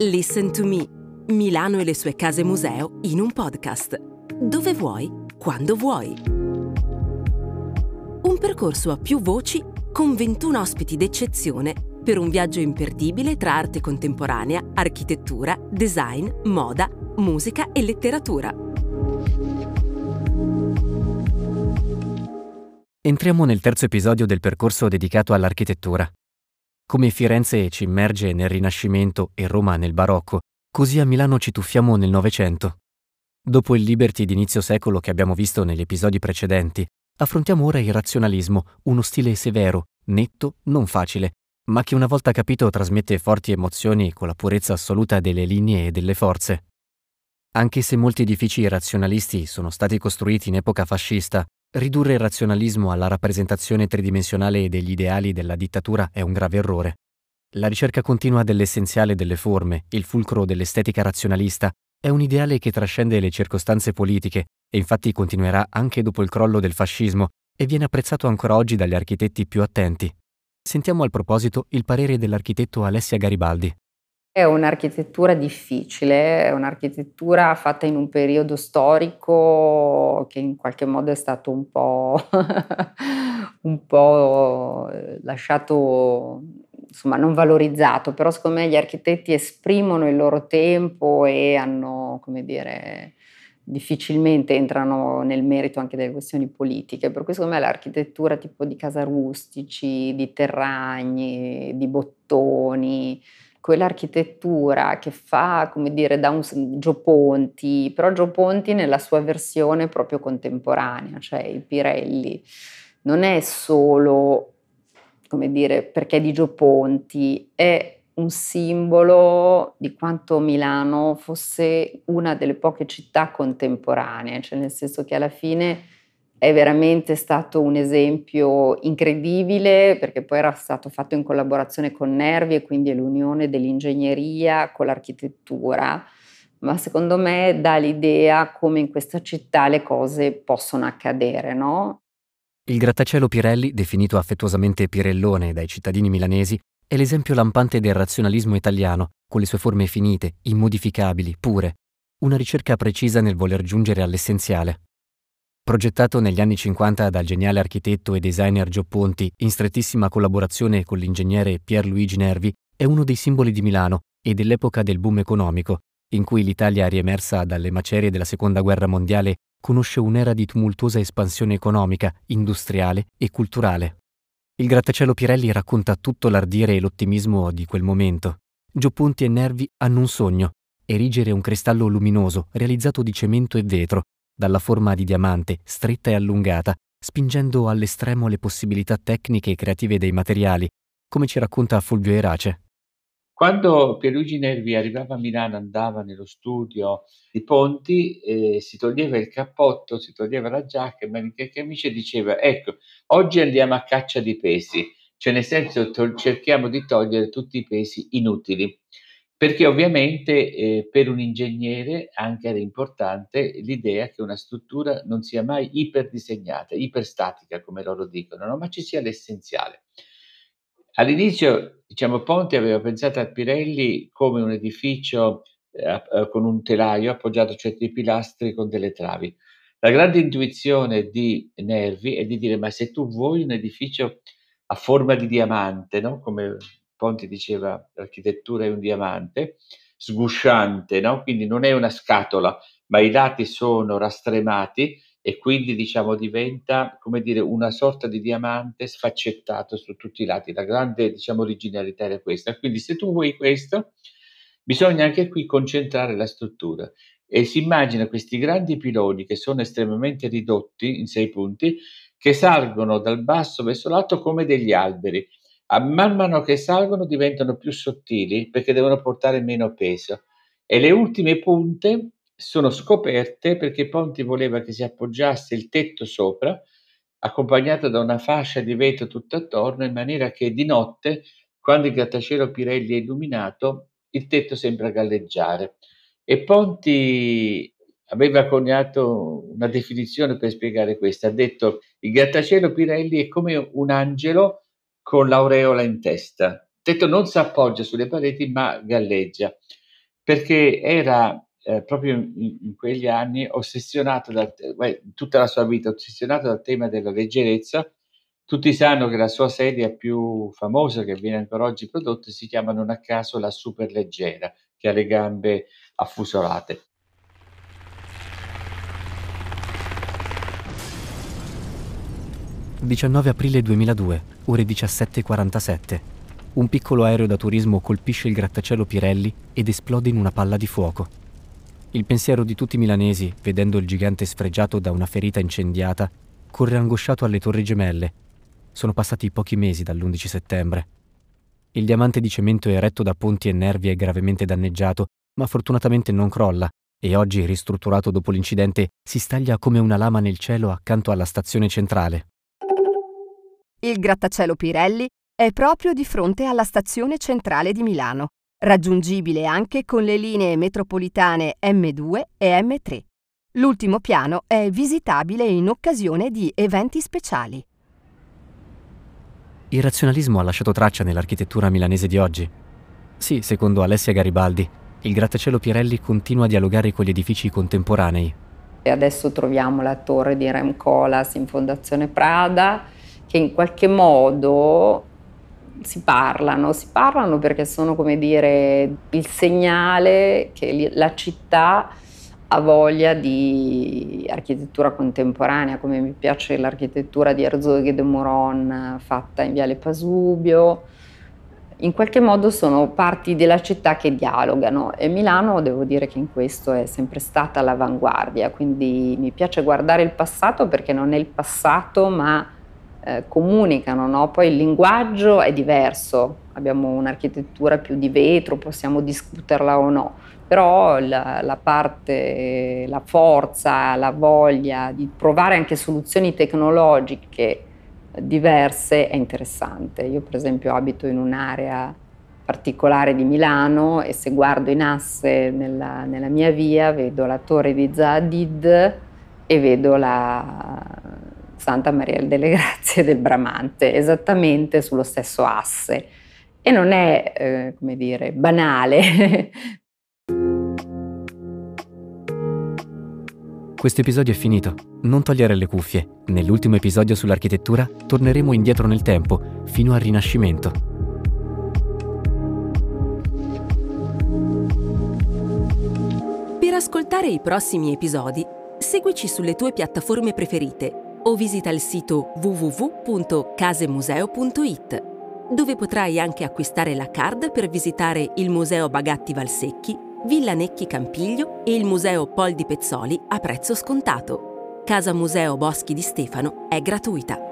Listen to Me, Milano e le sue case museo in un podcast. Dove vuoi, quando vuoi. Un percorso a più voci con 21 ospiti d'eccezione per un viaggio imperdibile tra arte contemporanea, architettura, design, moda, musica e letteratura. Entriamo nel terzo episodio del percorso dedicato all'architettura. Come Firenze ci immerge nel Rinascimento e Roma nel Barocco, così a Milano ci tuffiamo nel Novecento. Dopo il Liberty d'inizio secolo che abbiamo visto negli episodi precedenti, affrontiamo ora il razionalismo, uno stile severo, netto, non facile, ma che una volta capito trasmette forti emozioni con la purezza assoluta delle linee e delle forze. Anche se molti edifici razionalisti sono stati costruiti in epoca fascista, Ridurre il razionalismo alla rappresentazione tridimensionale degli ideali della dittatura è un grave errore. La ricerca continua dell'essenziale delle forme, il fulcro dell'estetica razionalista, è un ideale che trascende le circostanze politiche e infatti continuerà anche dopo il crollo del fascismo e viene apprezzato ancora oggi dagli architetti più attenti. Sentiamo al proposito il parere dell'architetto Alessia Garibaldi. È un'architettura difficile, è un'architettura fatta in un periodo storico che in qualche modo è stato un po', un po lasciato, insomma, non valorizzato, però secondo me gli architetti esprimono il loro tempo e hanno, come dire, difficilmente entrano nel merito anche delle questioni politiche, per cui secondo me l'architettura tipo di casa rustici, di terragni, di bottoni, quell'architettura che fa, come dire, da un Gio Ponti, però Gio Ponti nella sua versione proprio contemporanea, cioè il Pirelli, non è solo, come dire, perché di Gio Ponti, è un simbolo di quanto Milano fosse una delle poche città contemporanee, cioè nel senso che alla fine è veramente stato un esempio incredibile perché poi era stato fatto in collaborazione con Nervi e quindi è l'unione dell'ingegneria con l'architettura, ma secondo me dà l'idea come in questa città le cose possono accadere, no? Il grattacielo Pirelli, definito affettuosamente Pirellone dai cittadini milanesi, è l'esempio lampante del razionalismo italiano, con le sue forme finite, immodificabili, pure, una ricerca precisa nel voler giungere all'essenziale. Progettato negli anni 50 dal geniale architetto e designer Gio Ponti in strettissima collaborazione con l'ingegnere Pierluigi Nervi, è uno dei simboli di Milano e dell'epoca del boom economico, in cui l'Italia riemersa dalle macerie della Seconda Guerra Mondiale conosce un'era di tumultuosa espansione economica, industriale e culturale. Il grattacielo Pirelli racconta tutto l'ardire e l'ottimismo di quel momento. Gio Ponti e Nervi hanno un sogno, erigere un cristallo luminoso realizzato di cemento e vetro, dalla forma di diamante, stretta e allungata, spingendo all'estremo le possibilità tecniche e creative dei materiali, come ci racconta Fulvio Erace. Quando Pierluigi Nervi arrivava a Milano, andava nello studio di Ponti, eh, si toglieva il cappotto, si toglieva la giacca, il maniche e camicia e diceva, ecco, oggi andiamo a caccia di pesi, cioè nel senso to- cerchiamo di togliere tutti i pesi inutili perché ovviamente eh, per un ingegnere anche era importante l'idea che una struttura non sia mai iperdisegnata, iperstatica come loro dicono, no? ma ci sia l'essenziale. All'inizio, diciamo, Ponte aveva pensato a Pirelli come un edificio eh, eh, con un telaio appoggiato a certi pilastri con delle travi. La grande intuizione di Nervi è di dire: ma se tu vuoi un edificio a forma di diamante, no? come Ponti diceva l'architettura è un diamante, sgusciante, no? quindi non è una scatola, ma i lati sono rastremati e quindi diciamo diventa come dire una sorta di diamante sfaccettato su tutti i lati. La grande diciamo originalità era questa. Quindi se tu vuoi questo, bisogna anche qui concentrare la struttura e si immagina questi grandi piloni che sono estremamente ridotti in sei punti che salgono dal basso verso l'alto come degli alberi a man mano che salgono diventano più sottili perché devono portare meno peso. E le ultime punte sono scoperte perché Ponti voleva che si appoggiasse il tetto sopra accompagnato da una fascia di vetro tutto attorno in maniera che di notte quando il grattacielo Pirelli è illuminato il tetto sembra galleggiare. E Ponti aveva coniato una definizione per spiegare questo. Ha detto il grattacielo Pirelli è come un angelo con l'aureola in testa. Tetto non si appoggia sulle pareti ma galleggia. perché era eh, proprio in, in, quegli anni ossessionato da, beh, tutta la sua vita ossessionato dal tema della leggerezza. Tutti sanno che la sua sedia più famosa, che viene ancora oggi prodotta, si chiama non a caso la super leggera, che ha le gambe affusolate. 19 aprile 2002, ore 17.47. Un piccolo aereo da turismo colpisce il grattacielo Pirelli ed esplode in una palla di fuoco. Il pensiero di tutti i milanesi, vedendo il gigante sfregiato da una ferita incendiata, corre angosciato alle Torri Gemelle. Sono passati pochi mesi dall'11 settembre. Il diamante di cemento eretto da ponti e nervi è gravemente danneggiato, ma fortunatamente non crolla e oggi, ristrutturato dopo l'incidente, si staglia come una lama nel cielo accanto alla stazione centrale. Il grattacielo Pirelli è proprio di fronte alla stazione centrale di Milano, raggiungibile anche con le linee metropolitane M2 e M3. L'ultimo piano è visitabile in occasione di eventi speciali. Il razionalismo ha lasciato traccia nell'architettura milanese di oggi. Sì, secondo Alessia Garibaldi, il grattacielo Pirelli continua a dialogare con gli edifici contemporanei. E adesso troviamo la torre di Rem Koolhaas in Fondazione Prada, che in qualche modo si parlano, si parlano perché sono come dire il segnale che la città ha voglia di architettura contemporanea, come mi piace l'architettura di Herzog de Moron fatta in Viale Pasubio. In qualche modo sono parti della città che dialogano e Milano devo dire che in questo è sempre stata all'avanguardia, quindi mi piace guardare il passato perché non è il passato ma eh, comunicano, no? poi il linguaggio è diverso, abbiamo un'architettura più di vetro, possiamo discuterla o no, però la, la, parte, la forza, la voglia di provare anche soluzioni tecnologiche diverse è interessante. Io per esempio abito in un'area particolare di Milano e se guardo in asse nella, nella mia via vedo la torre di Zadid e vedo la, Santa Maria delle Grazie del Bramante, esattamente sullo stesso asse. E non è, eh, come dire, banale. Questo episodio è finito. Non togliere le cuffie. Nell'ultimo episodio sull'architettura torneremo indietro nel tempo, fino al Rinascimento. Per ascoltare i prossimi episodi, seguici sulle tue piattaforme preferite o visita il sito www.casemuseo.it, dove potrai anche acquistare la card per visitare il Museo Bagatti Valsecchi, Villa Necchi Campiglio e il Museo Pol di Pezzoli a prezzo scontato. Casa Museo Boschi di Stefano è gratuita.